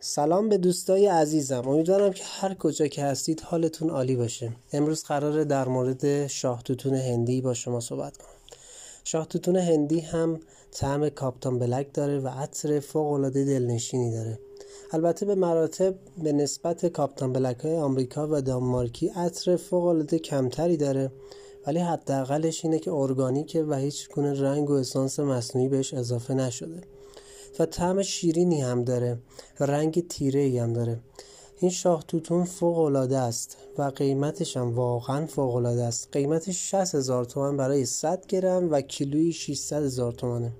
سلام به دوستای عزیزم. امیدوارم که هر کجا که هستید حالتون عالی باشه. امروز قراره در مورد شاه توتون هندی با شما صحبت کنم. شاه توتون هندی هم طعم کاپتان بلک داره و عطر فوق العاده دلنشینی داره. البته به مراتب به نسبت کاپتان بلک های آمریکا و دانمارکی عطر فوق العاده کمتری داره. ولی حداقلش اینه که ارگانیکه و هیچ گونه رنگ و اسانس مصنوعی بهش اضافه نشده. و طعم شیرینی هم داره. و رنگ تیره ای هم داره. این شاه توتون فوق العاده است و قیمتش هم واقعا فوق العاده است. قیمتش 60 هزار تومن برای 100 گرم و کیلویی 600 هزار تومنه